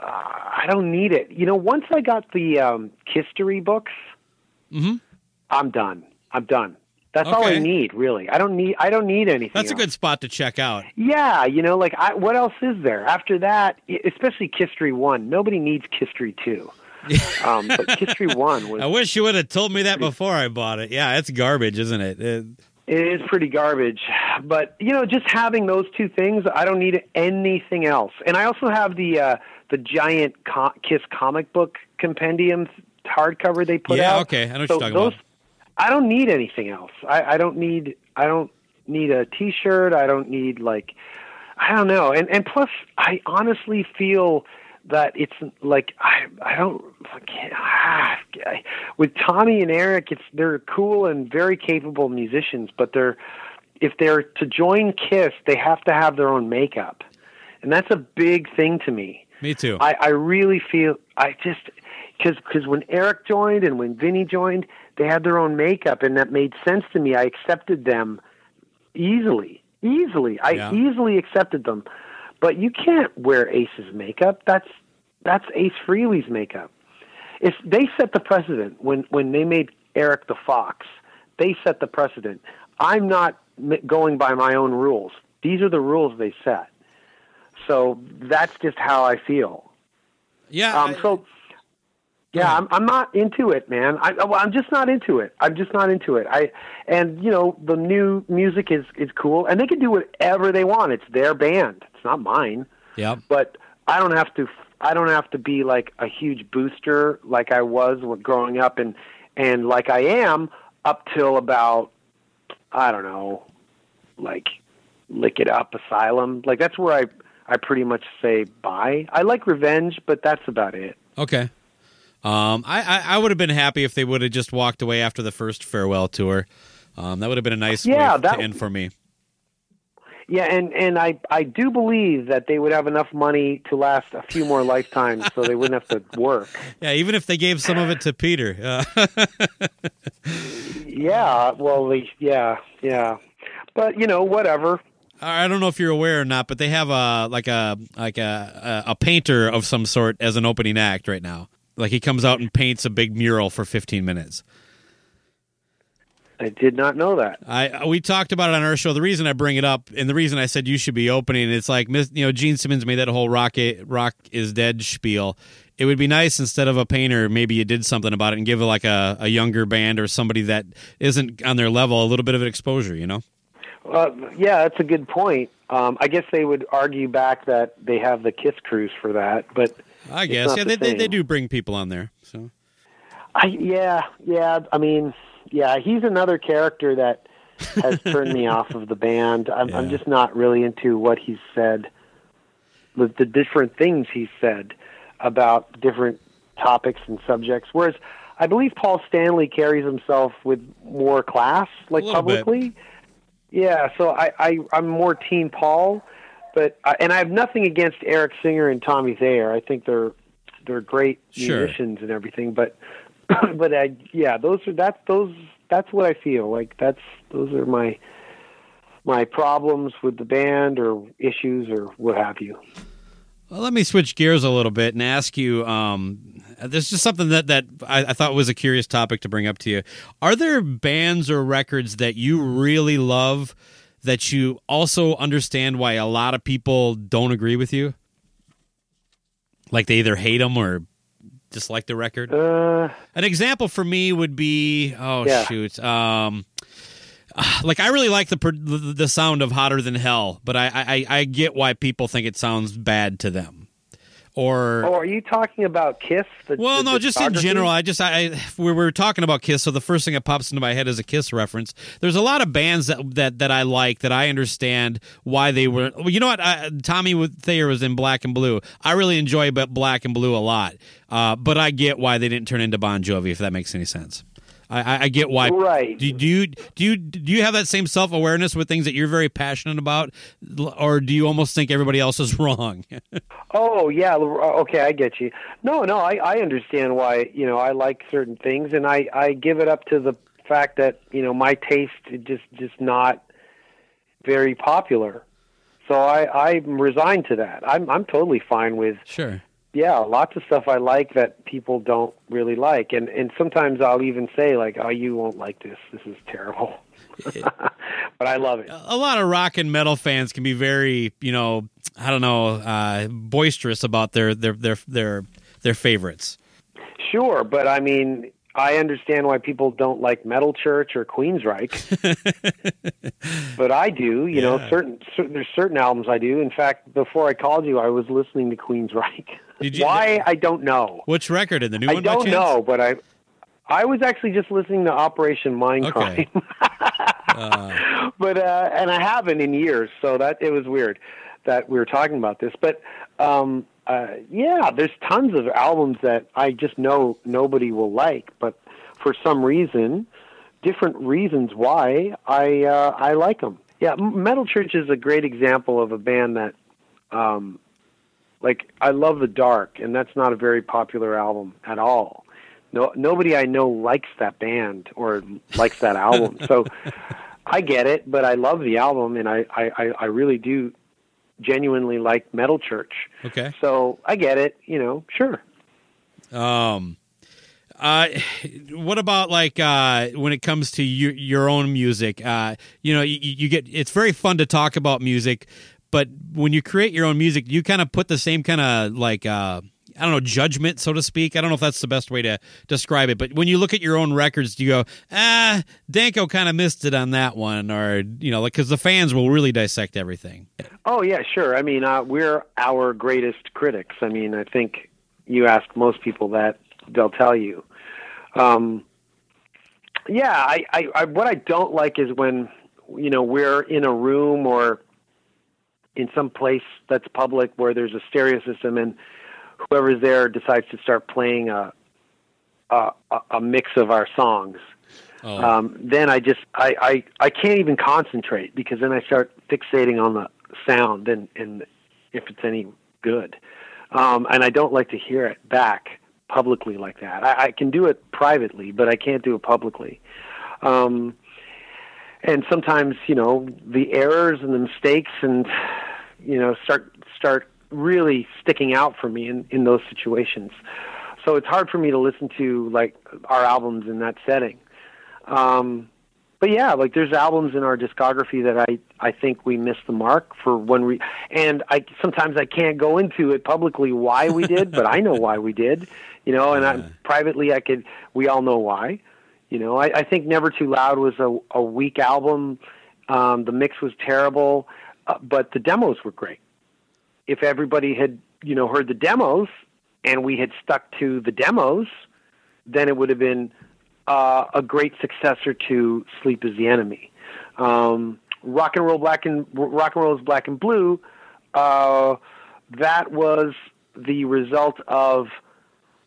I don't need it. You know, once I got the um, history books, Mhm. I'm done. I'm done. That's all I need, really. I don't need. I don't need anything. That's a else. good spot to check out. Yeah, you know, like I, what else is there after that? Especially Kisstory One. Nobody needs Kisstory Two. um, but Kisstory One was I wish you would have told me that before I bought it. Yeah, it's garbage, isn't it? It- it is pretty garbage. But you know, just having those two things, I don't need anything else. And I also have the uh, the giant co- Kiss comic book compendium hardcover they put Yeah, out. okay, I know what so you're talking those, about. I don't need anything else. I, I don't need. I don't need a T-shirt. I don't need like. I don't know. And and plus, I honestly feel that it's like I I don't I can't- ah, with Tommy and Eric. It's they're cool and very capable musicians, but they're if they're to join Kiss, they have to have their own makeup, and that's a big thing to me. Me too. I, I really feel I just because because when Eric joined and when Vinny joined, they had their own makeup, and that made sense to me. I accepted them easily, easily. I Yeah. easily accepted them, but you can't wear Ace's makeup. That's that's Ace Frehley's makeup. If they set the precedent when when they made Eric the Fox, they set the precedent. I'm not going by my own rules. These are the rules they set. So that's just how I feel. yeah, Um, so, yeah, I'm I'm not into it, man. I, well, I'm just not into it. I'm just not into it. I and you know the new music is is cool, and they can do whatever they want. It's their band. It's not mine. yep. But I don't have to. I don't have to be like a huge booster like I was when growing up, and and like I am up till about I don't know, like lick it up asylum. Like that's where I I pretty much say bye. I like revenge, but that's about it. Okay. Um, I, I, I would have been happy if they would have just walked away after the first farewell tour. Um, that would have been a nice Yeah, way that- to end for me. Yeah, and and I I do believe that they would have enough money to last a few more lifetimes, so they wouldn't have to work. Yeah, even if they gave some of it to Peter. Uh, Yeah, well, yeah, yeah, but you know, whatever. I don't know if you're aware or not, but they have a like a like a a, painter of some sort as an opening act right now. Like he comes out and paints a big mural for 15 minutes. I did not know that. I we talked about it on our show. The reason I bring it up and the reason I said you should be opening, it's like you know Gene Simmons made that whole rock rock is dead spiel. It would be nice instead of a painter, maybe you did something about it and give it like a, a younger band or somebody that isn't on their level a little bit of an exposure. You know? Uh, yeah, that's a good point. Um, I guess they would argue back that they have the Kiss Cruise for that, but I guess yeah, the they, they they do bring people on there. So I yeah yeah. I mean, yeah, he's another character that has turned me off of the band. I'm, I'm just not really into what he's said, the, the different things he's said about different topics and subjects. Whereas I believe Paul Stanley carries himself with more class, like little bit. Yeah, so I, I I'm more Team Paul, but uh, and I have nothing against Eric Singer and Tommy Thayer. I think they're they're great Sure. musicians and everything, but but I yeah, those are that's those that's what I feel like. That's those are my my problems with the band or issues or what have you. Well, let me switch gears a little bit and ask you. Um, this is something that that I, I thought was a curious topic to bring up to you. Are there bands or records that you really love that you also understand why a lot of people don't agree with you? Like they either hate them or dislike the record. Uh, An example for me would be oh Yeah. shoot, um, like I really like the the the sound of "Hotter Than Hell," but I, I I get why people think it sounds bad to them. Or Oh, are you talking about Kiss? The, Well, the no, just in general. I just I, we were talking about Kiss, so the first thing that pops into my head is a Kiss reference. There's a lot of bands that that that I like that I understand why they were. Well, you know what? I, Tommy Thayer was in Black and Blue. I really enjoy Black and Blue a lot, uh, but I get why they didn't turn into Bon Jovi. If that makes any sense. I, I- get why. Right. Do, do you do you do you have that same self awareness with things that you're very passionate about, or do you almost think everybody else is wrong? Oh yeah, uh, okay, I get you. No, no, I, I understand why you know I like certain things, and I I give it up to the fact that you know my taste is just just not very popular. So I I'm resigned to that. I'm I'm totally fine with sure. Yeah, lots of stuff I like that people don't really like, and and sometimes I'll even say like, oh, you won't like this. This is terrible. but I love it. a lot of rock and metal fans can be very, you know, I don't know, uh, boisterous about their their their their their favorites. Sure, but I mean, I understand why people don't like Metal Church or Queensryche, but I do. You know, certain, certain there's certain albums I do. In fact, before I called you, I was listening to Queensryche. Did you- why I don't know. Which record in the new I one? by don't know, but I I was actually just listening to Operation Mindcrime. Okay. Uh, but uh and I haven't in years, so that it was weird that we were talking about this. But um uh yeah, there's tons of albums that I just know nobody will like, but for some reason, different reasons why I uh I like them. Yeah, Metal Church is a great example of a band that um like I love The Dark and that's not a very popular album at all. No nobody I know likes that band or likes that album. So I get it, but I love the album, and I, I, I- I really do genuinely like Metal Church. okay. So I get it, you know, sure. Um, uh, what about like uh, when it comes to your your own music? Uh, you know, you, you get it's very fun to talk about music, but when you create your own music, you kind of put the same kind of like uh, I don't know judgment, so to speak. I don't know if that's the best way to describe it, but when you look at your own records, do you go, ah, Danko kind of missed it on that one, or you know, like because the fans will really dissect everything. Oh yeah, sure. I mean, uh, we're our greatest critics. I mean, I think you ask most people that, they'll tell you. Um, yeah, I, I, I, what I don't like is when you know we're in a room or in some place that's public where there's a stereo system and whoever's there decides to start playing a a, a- mix of our songs. Oh, Um, then I just I, I I can't even concentrate because then I start fixating on the sound and and if it's any good. Um, and I don't like to hear it back publicly like that. I, I can do it privately, but I can't do it publicly. Um, and sometimes you know the errors and the mistakes and you know start start really sticking out for me in in those situations. So it's hard for me to listen to like our albums in that setting. Um, but yeah, like there's albums in our discography that I I think we missed the mark for one re and I sometimes I can't go into it publicly why we did, but I know why we did, you know, and I privately I could we all know why. You know, I, I think Never Too Loud was a a weak album. Um, the mix was terrible, uh, but the demos were great. If everybody had you know heard the demos and we had stuck to the demos, then it would have been uh, a great successor to Sleep Is the Enemy. Um, rock and roll black and rock and roll is black and blue. Uh, that was the result of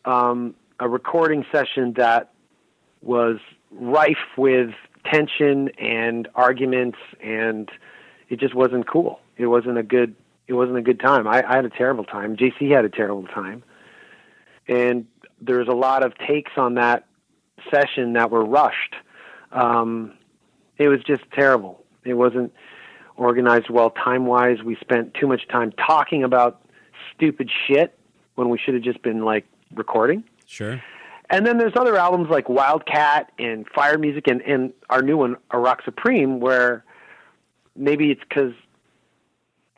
um, a recording session that was rife with tension and arguments, and it just wasn't cool. It wasn't a good. It wasn't a good time. I, I had a terrible time. JC had a terrible time, and there's a lot of takes on that session that were rushed. Um, it was just terrible. It wasn't organized well time wise. We spent too much time talking about stupid shit when we should have just been like recording. sure. And then there's other albums like Wildcat and Fire Music and, and our new one, A Rock Supreme, where maybe it's because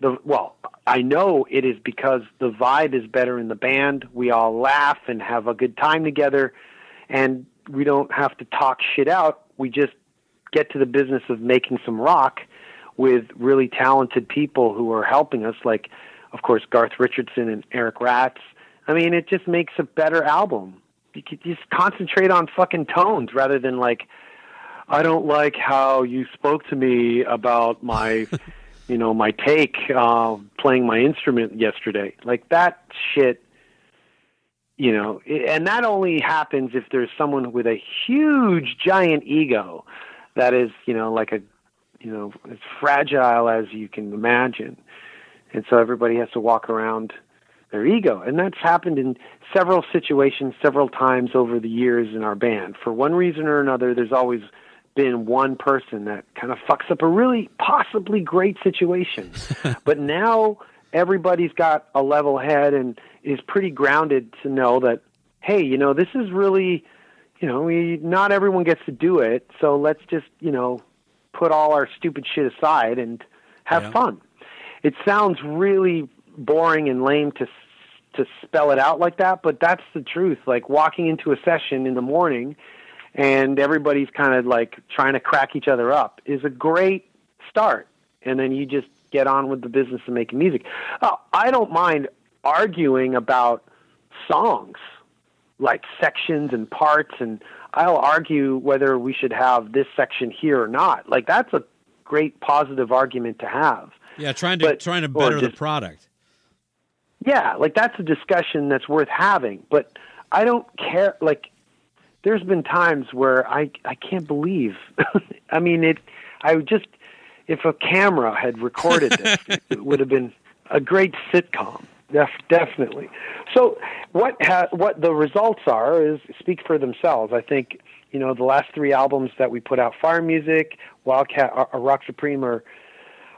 the well, I know it is because the vibe is better in the band. We all laugh and have a good time together, and we don't have to talk shit out. We just get to the business of making some rock with really talented people who are helping us, like of course, Garth Richardson and Eric Ratz. I mean, it just makes a better album. You could just concentrate on fucking tones rather than like, I don't like how you spoke to me about my, you know, my take uh, playing my instrument yesterday. Like that shit you know and that only happens if there's someone with a huge giant ego that is you know like a you know as fragile as you can imagine. And so everybody has to walk around their ego. And that's happened in several situations several times over the years in our band. For one reason or another there's always been one person that kind of fucks up a really possibly great situation. But now everybody's got a level head and is pretty grounded to know that hey you know this is really you know we not everyone gets to do it. So let's just you know put all our stupid shit aside and have Yeah. fun. It sounds really boring and lame to to spell it out like that but that's the truth. Like walking into a session in the morning and everybody's kind of like trying to crack each other up is a great start and then you just get on with the business of making music uh, i don't mind arguing about songs like sections and parts and I'll argue whether we should have this section here or not. Like that's a great positive argument to have. Yeah, trying to But- trying to better the product. Yeah, like that's a discussion that's worth having, but I don't care like there's been times where I I can't believe I mean it I just if a camera had recorded this it would have been a great sitcom. Def, definitely. So what ha- what the results are is speak for themselves. I think you know the last three albums that we put out, Fire Music, Wildcat, uh, uh, Rock Supreme, are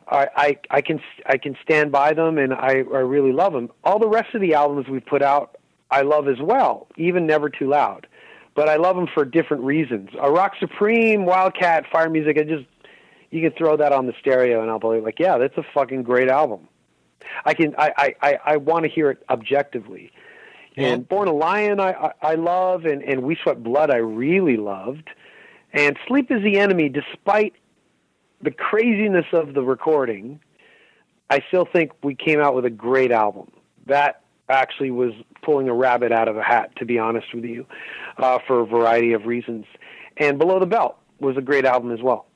I, I I can I can stand by them and I, I really love them. All the rest of the albums we've put out, I love as well. Even Never Too Loud, but I love them for different reasons. A Rock Supreme, Wildcat, Fire Music, I just you can throw that on the stereo and I'll be like, yeah, that's a fucking great album. I can I I I, I want to hear it objectively. And Born a Lion, I, I I love, and and We Sweat Blood, I really loved, and Sleep is the Enemy, despite the craziness of the recording, I still think we came out with a great album. That actually was pulling a rabbit out of a hat, to be honest with you, uh, for a variety of reasons. And Below the Belt was a great album as well.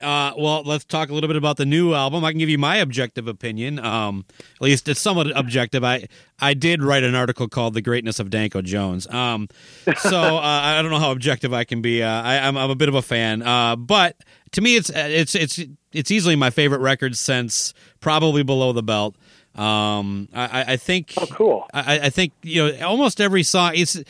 Uh, well, let's talk a little bit about the new album. I can give you my objective opinion. Um, at least it's somewhat objective. I I did write an article called "The Greatness of Danko Jones." Um, so uh, I don't know how objective I can be. Uh, I, I'm, I'm a bit of a fan, uh, but to me, it's it's it's it's easily my favorite record since probably Below the Belt. Um, I, I- think. Oh, cool. I, I think you know almost every song. It's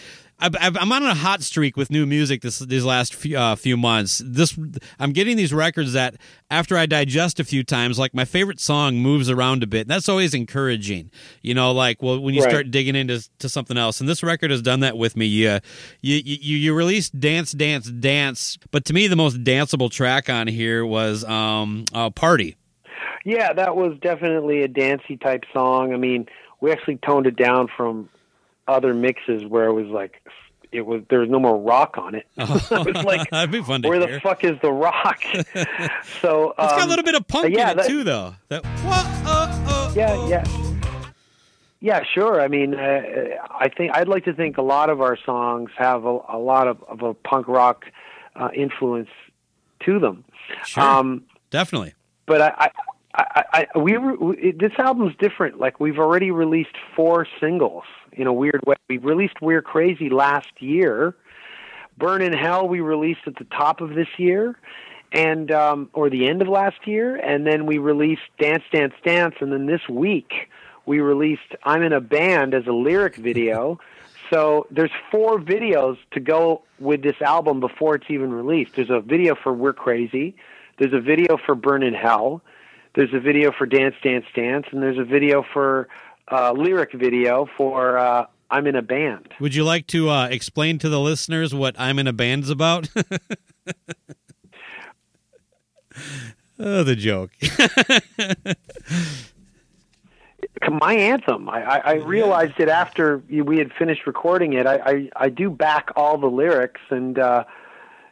I'm on a hot streak with new music this these last few, uh, few months. This I'm getting these records that after I digest a few times, like my favorite song moves around a bit. That's always encouraging. You know, like well when you Right. start digging into to something else, and this record has done that with me. You you you, you released Dance Dance Dance, but to me the most danceable track on here was um uh, Party. Yeah, that was definitely a dancey type song. I mean, we actually toned it down from other mixes where it was like it was there was no more rock on it. it was like That'd be fun where hear. the fuck is the rock? so um, It's got a little bit of punk yeah, in it that- too, though. That oh, Yeah, yeah. Yeah, sure. I mean, uh, I think I'd like to think a lot of our songs have a, a lot of, of a punk rock uh, influence to them. Sure. Um, definitely. but I, I, I, I we, we this album's different. Like we've already released four singles in a weird way. We released "We're Crazy" last year. "Burn in Hell" we released at the top of this year, and um, or the end of last year, and then we released "Dance, Dance, Dance," and then this week we released "I'm in a Band" as a lyric video. So there's four videos to go with this album before it's even released. There's a video for "We're Crazy." There's a video for "Burn in Hell." There's a video for "Dance, Dance, Dance," and there's a video for uh, lyric video for uh, "I'm in a Band." Would you like to uh, explain to the listeners what I'm in a band's about? oh, the joke. my anthem. I, I, I realized it after we had finished recording it. I, I, I do back all the lyrics, and uh,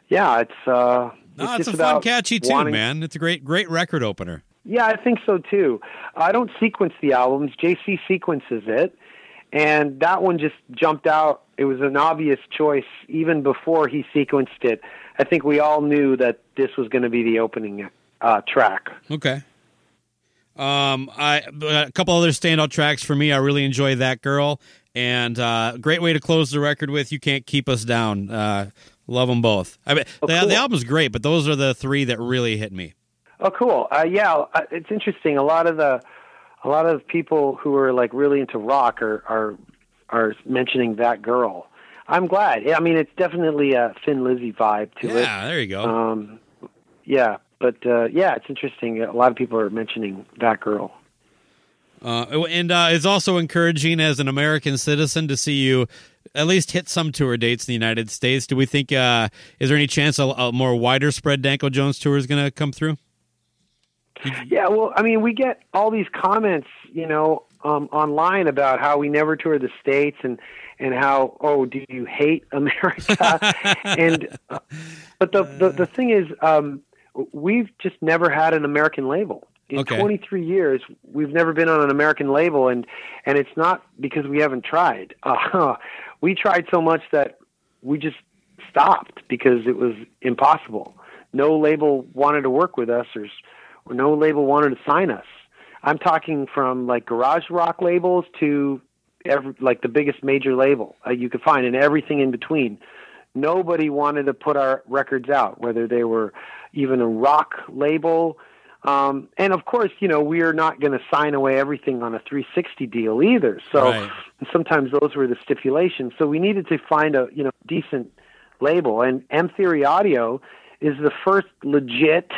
yeah, it's uh, No, it's it's, a fun, catchy tune, wanting- man. It's a great, great record opener. Yeah, I think so too. I don't sequence the albums. JC sequences it, and that one just jumped out. It was an obvious choice even before he sequenced it. I think we all knew that this was going to be the opening uh, track. Okay. Um, I a couple other standout tracks for me. I really enjoy that girl, and uh, great way to close the record with. You can't keep us down. Uh, love them both. I mean, Oh, the, cool. the album's great, but those are the three that really hit me. Oh, cool. Uh, yeah, uh, it's interesting. A lot of the, a lot of people who are like really into rock are are are mentioning that girl. I'm glad. I mean, it's definitely a Thin Lizzy vibe to it. Yeah, there you go. Um, yeah, but uh, yeah, it's interesting. A lot of people are mentioning that girl. Uh, and uh, it's also encouraging as an American citizen to see you at least hit some tour dates in the United States. Do we think uh, is there any chance a, a more wider spread Danko Jones tour is going to come through? Yeah, well, I mean, we get all these comments, you know, um, online about how we never tour the states and and how oh, do you hate America? and uh, but the, the the thing is, um, we've just never had an American label. In Okay. 23 years, we've never been on an American label, and and it's not because we haven't tried. Uh, we tried so much that we just stopped because it was impossible. No label wanted to work with us, or, no label wanted to sign us. I'm talking from like garage rock labels to every, like the biggest major label uh, you could find, and everything in between. Nobody wanted to put our records out, whether they were even a rock label. Um, and of course, you know, we are not going to sign away everything on a 360 deal either. So Right. sometimes those were the stipulations. So we needed to find a you know decent label, and M Theory Audio is the first legit,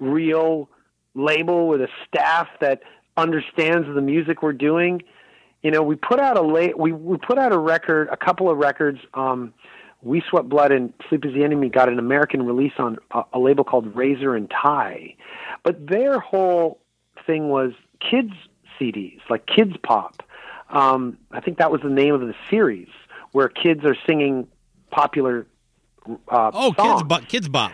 real label with a staff that understands the music we're doing. You know, we put out a la- we we put out a record, a couple of records. Um, we Sweat Blood and Sleep is the Enemy got an American release on a, a label called Razor and Tie, but their whole thing was kids CDs, like kids pop. Um, I think that was the name of the series where kids are singing popular. Uh, Oh, songs. kids, bop, kidz bop.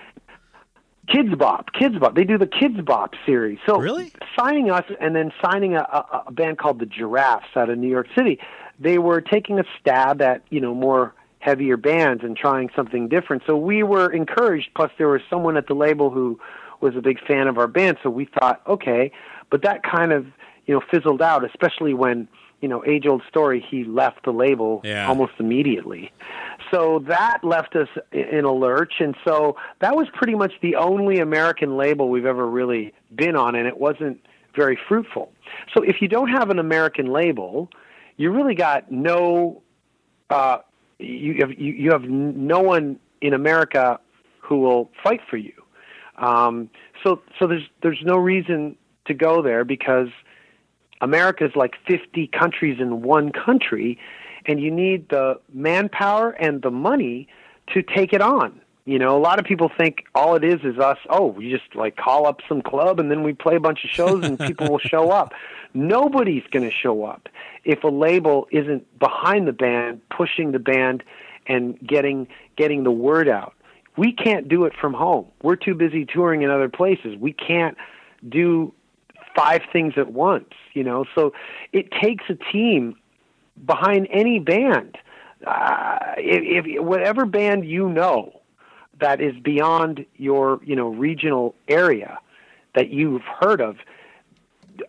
Kidz Bop, Kidz Bop. They do the Kidz Bop series. So Really? signing us and then signing a, a, a band called the Giraffes out of New York City, they were taking a stab at you know more heavier bands and trying something different. So we were encouraged. Plus, there was someone at the label who was a big fan of our band. So we thought, okay, but that kind of you know fizzled out, especially when you know age old story. He left the label Yeah. almost immediately. So that left us in a lurch, and so that was pretty much the only American label we've ever really been on, and it wasn't very fruitful. So if you don't have an American label, you really got no, uh, you have you, you have no one in America who will fight for you. Um, so so there's there's no reason to go there because America's like 50 countries in one country, and you need the manpower and the money to take it on. You know, a lot of people think all it is is us. Oh, we just like call up some club and then we play a bunch of shows and people will show up. Nobody's going to show up if a label isn't behind the band, pushing the band, and getting getting the word out. We can't do it from home. We're too busy touring in other places. We can't do five things at once, you know. So it takes a team behind any band. Uh, if, if whatever band you know that is beyond your, you know, regional area that you've heard of,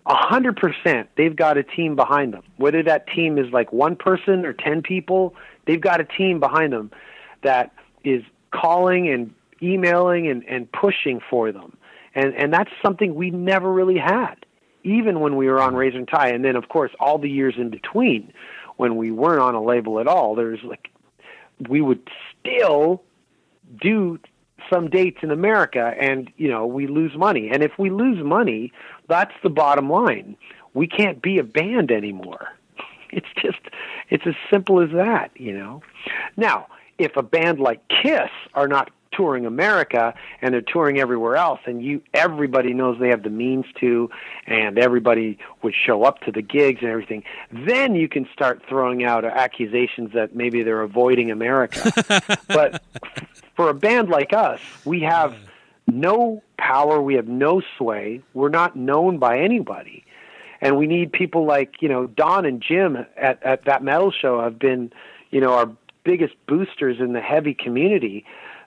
a hundred percent they've got a team behind them. Whether that team is like one person or ten people, they've got a team behind them that is calling and emailing and, and pushing for them. And and that's something we never really had, even when we were on Razor and Tie. And then of course all the years in between when we weren't on a label at all, there's like we would still do some dates in America and you know we lose money. And if we lose money that's the bottom line. We can't be a band anymore. It's just it's as simple as that you know? Now if a band like Kiss are not touring America and they're touring everywhere else and you everybody knows they have the means to and everybody would show up to the gigs and everything then you can start throwing out accusations that maybe they're avoiding America but for a band like us, we have no power, we have no sway, we're not known by anybody. And we need people like, you know, Don and Jim at, at that metal show have been, you know, our biggest boosters in the heavy community.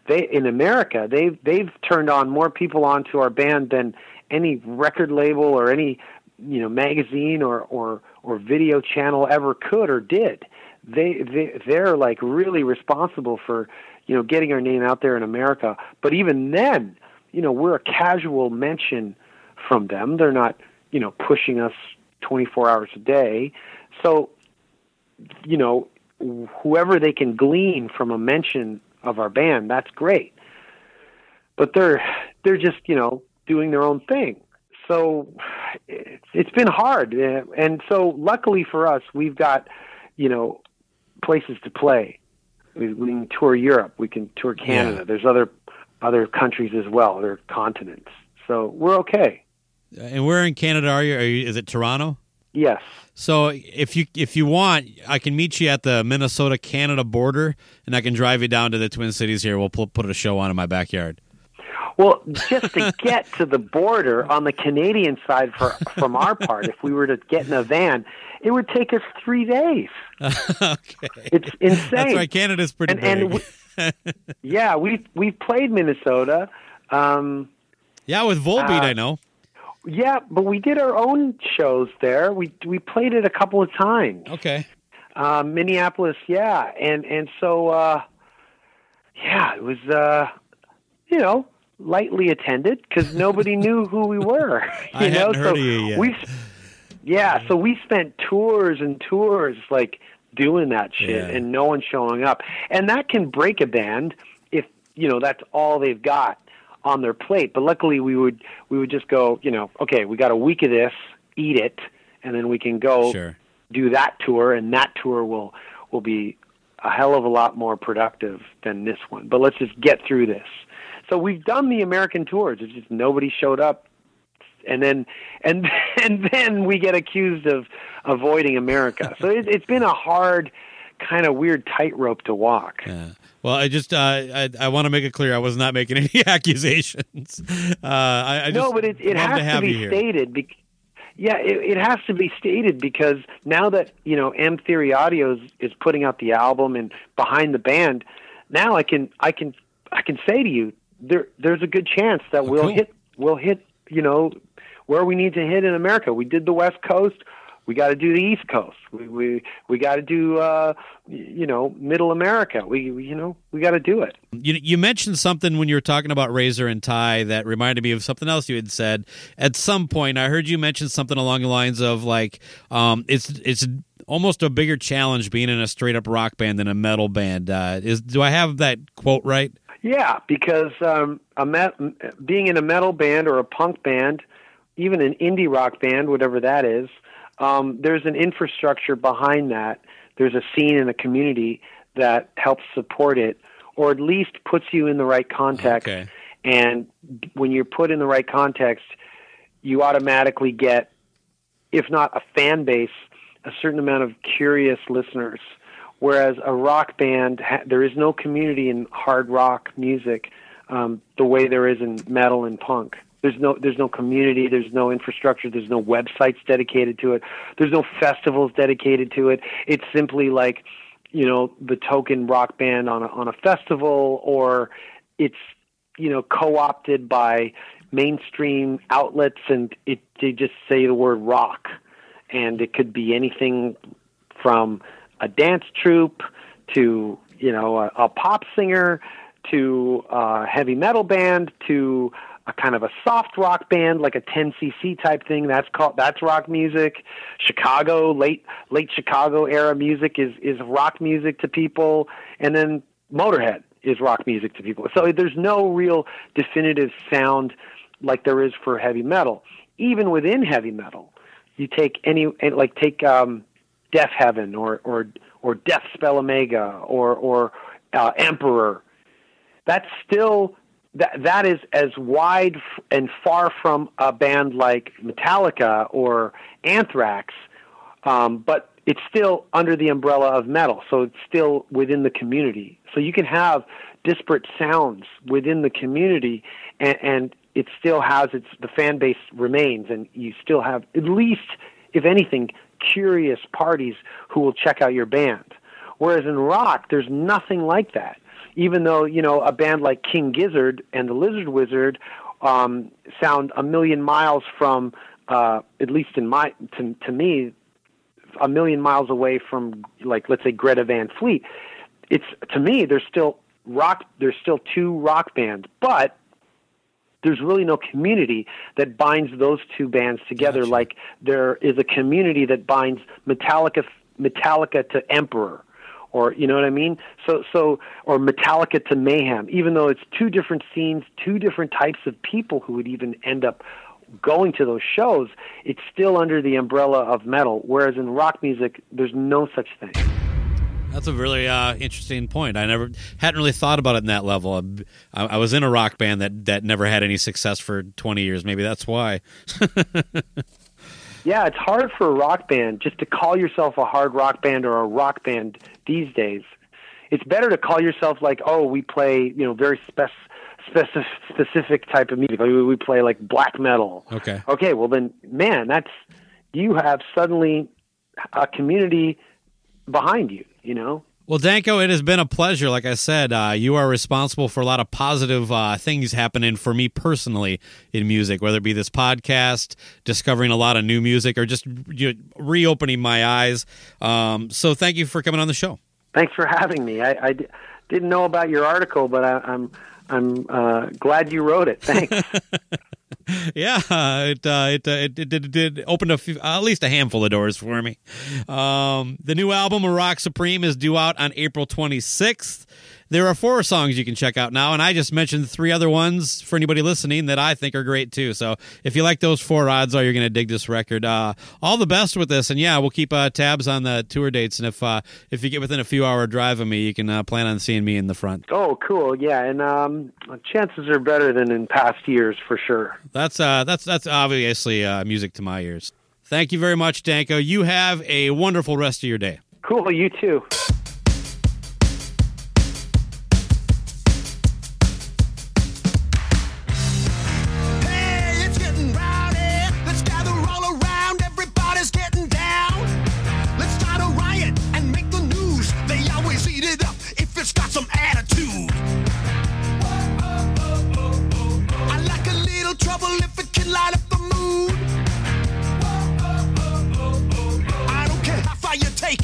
They in America, they've they've turned on more people onto our band than any record label or any you know magazine or or or video channel ever could or did. They they they're like really responsible for you know getting our name out there in America. But even then, you know, we're a casual mention from them. They're not you know pushing us 24 hours a day. So you know whoever they can glean from a mention of our band, that's great. But they're they're just you know doing their own thing. So it's, it's been hard, uh, and so luckily for us, we've got you know places to play. We, we can tour Europe, we can tour Canada. Yeah. There's other other countries as well, other continents. So we're okay. And where in Canada are you? Are you is it Toronto? Yes. So if you if you want, I can meet you at the Minnesota Canada border, and I can drive you down to the Twin Cities here. We'll pu- put a show on in my backyard. Well, just to get to the border on the Canadian side for from our part, if we were to get in a van, it would take us three days. okay, It's insane. that's right. Canada's pretty And- big. and Yeah, we we played Minnesota. Um, yeah, with Volbeat, uh, I know. Yeah, but we did our own shows there. We we played it a couple of times. Okay. Uh, Minneapolis, yeah, and and so uh, yeah, it was uh, you know lightly attended because nobody knew who we were. You I know, hadn't so heard of you yet. we yeah, so we spent tours and tours like doing that shit, Yeah. and no one showing up, and that can break a band if you know that's all they've got on their plate. But luckily, we would we would just go, you know, okay, we got a week of this, eat it, and then we can go Sure. do that tour, and that tour will will be a hell of a lot more productive than this one. But let's just get through this. So we've done the American tours. It's just nobody showed up, and then and and then we get accused of avoiding America. So it, it's been a hard, kind of weird tightrope to walk. Yeah. Well, I just uh, I I want to make it clear I was not making any accusations. Uh, I, I just no, but it, it has to have be stated. Bec- yeah, it, it has to be stated because now that you know M Theory Audio is, is putting out the album and behind the band, now I can I can I can say to you there there's a good chance that we'll Oh, cool. hit we'll hit you know where we need to hit in America. We did the West Coast. We got to do the East Coast. We we we got to do uh, you know Middle America. We, we you know we got to do it. You you mentioned something when you were talking about Razor and Tie that reminded me of something else you had said at some point. I heard you mention something along the lines of like um, it's it's almost a bigger challenge being in a straight up rock band than a metal band. Uh, is do I have that quote right? Yeah, because um, a met- being in a metal band or a punk band, even an indie rock band, whatever that is, um, there's an infrastructure behind that. There's a scene in a community that helps support it, or at least puts you in the right context. Okay. And when you're put in the right context, you automatically get, if not a fan base, a certain amount of curious listeners. Whereas a rock band, ha- there is no community in hard rock music um, the way there is in metal and punk. There's no there's no community. There's no infrastructure. There's no websites dedicated to it. There's no festivals dedicated to it. It's simply like, you know, the token rock band on a, on a festival, or it's you know co-opted by mainstream outlets, and it they just say the word rock, and it could be anything from a dance troupe to you know a, a pop singer to a heavy metal band to a kind of a soft rock band like a 10cc type thing. That's called that's rock music. Chicago late late chicago era music is is rock music to people. And then motorhead is rock music to people. So there's no real definitive sound like there is for heavy metal. Even within heavy metal you take any like take um Deafheaven or or or Death Spell Omega or or uh, Emperor. That's still that that is as wide and far from a band like Metallica or Anthrax, um, but it's still under the umbrella of metal, so it's still within the community. So you can have disparate sounds within the community, and, and it still has its the fan base remains, and you still have at least, if anything, curious parties who will check out your band. Whereas in rock, there's nothing like that. Even though you know a band like King Gizzard and the Lizard Wizard um, sound a million miles from, uh, at least in my to, to me, a million miles away from like let's say Greta Van Fleet. It's to me there's still rock there's still two rock bands, but there's really no community that binds those two bands together Gotcha. like there is a community that binds Metallica Metallica to Emperor or you know what I mean? So so or Metallica to Mayhem, even though it's two different scenes, two different types of people who would even end up going to those shows, it's still under the umbrella of metal. Whereas in rock music, there's no such thing. That's a really uh, interesting point. I never hadn't really thought about it in that level. I, I was in a rock band that that never had any success for 20 years. Maybe that's why. Yeah, it's hard for a rock band just to call yourself a hard rock band or a rock band these days. It's better to call yourself like, oh, we play, you know, very spec- specific specific type of music. Like we we play like black metal. Okay. Okay, well then, man, that's you have suddenly a community behind you. You know. Well, Danko, it has been a pleasure. Like I said, uh, you are responsible for a lot of positive uh, things happening for me personally in music, whether it be this podcast, discovering a lot of new music, or just you know, reopening my eyes. Um, so, thank you for coming on the show. Thanks for having me. I, I d- didn't know about your article, but I, I'm I'm uh, glad you wrote it. Thanks. yeah, it uh, it, uh, it it did, did open a few, at least a handful of doors for me. Um, the new album, Rock Supreme, is due out on April 26th. There are four songs you can check out now, and I just mentioned three other ones for anybody listening that I think are great too. So if you like those four, odds are you're going to dig this record. Uh, all the best with this, and yeah, we'll keep uh, tabs on the tour dates. And if uh, if you get within a few hour drive of me, you can uh, plan on seeing me in the front. oh, cool. Yeah, and um, chances are better than in past years for sure. That's uh, that's that's obviously uh, music to my ears. Thank you very much, Danko. You have a wonderful rest of your day. Cool. You too.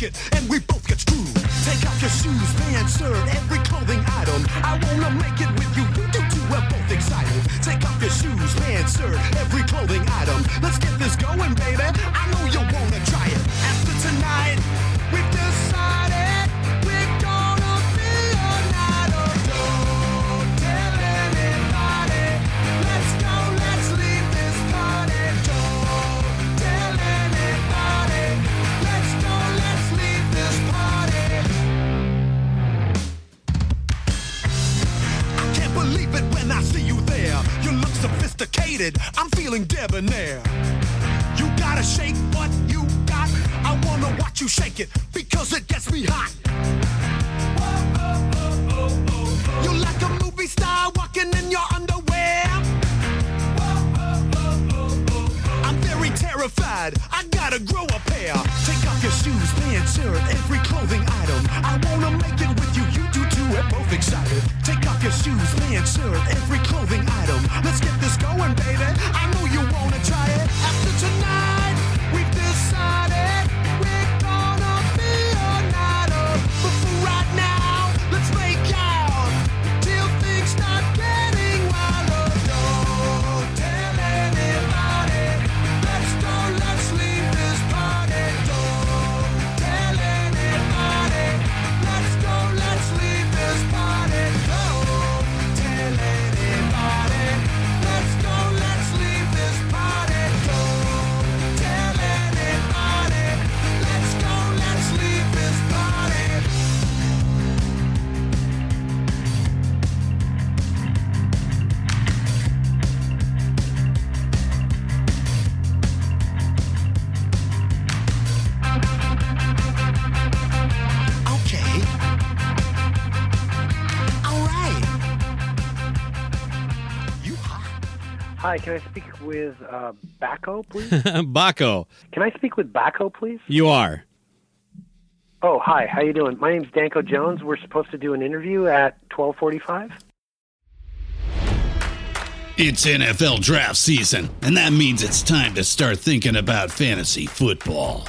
It, and we both get screwed. Take off your shoes, pants, shirt, every clothing item. I wanna make it with you. You too. We're both excited. Take off your shoes, pants, shirt, every clothing item. Let's get this going, baby. I know you wanna try it. After tonight, we've decided sophisticated. I'm feeling debonair. You gotta shake what you got. I wanna watch you shake it because it gets me hot. You're like a movie star walking in your underwear. I'm very terrified. I gotta grow a pair. Take off your shoes, pants, shirt, every clothing item. I wanna make it with you. You. We're both excited. Take off your shoes, pants, shirt, every clothing item. Let's get this going, baby. I know you wanna try it. After tonight, Hi, can I speak with uh, Baco, please? Baco, can I speak with Baco, please? you are. Oh, hi. How you doing? My name's Danko Jones. We're supposed to do an interview at 12:45. It's NFL draft season, and that means it's time to start thinking about fantasy football.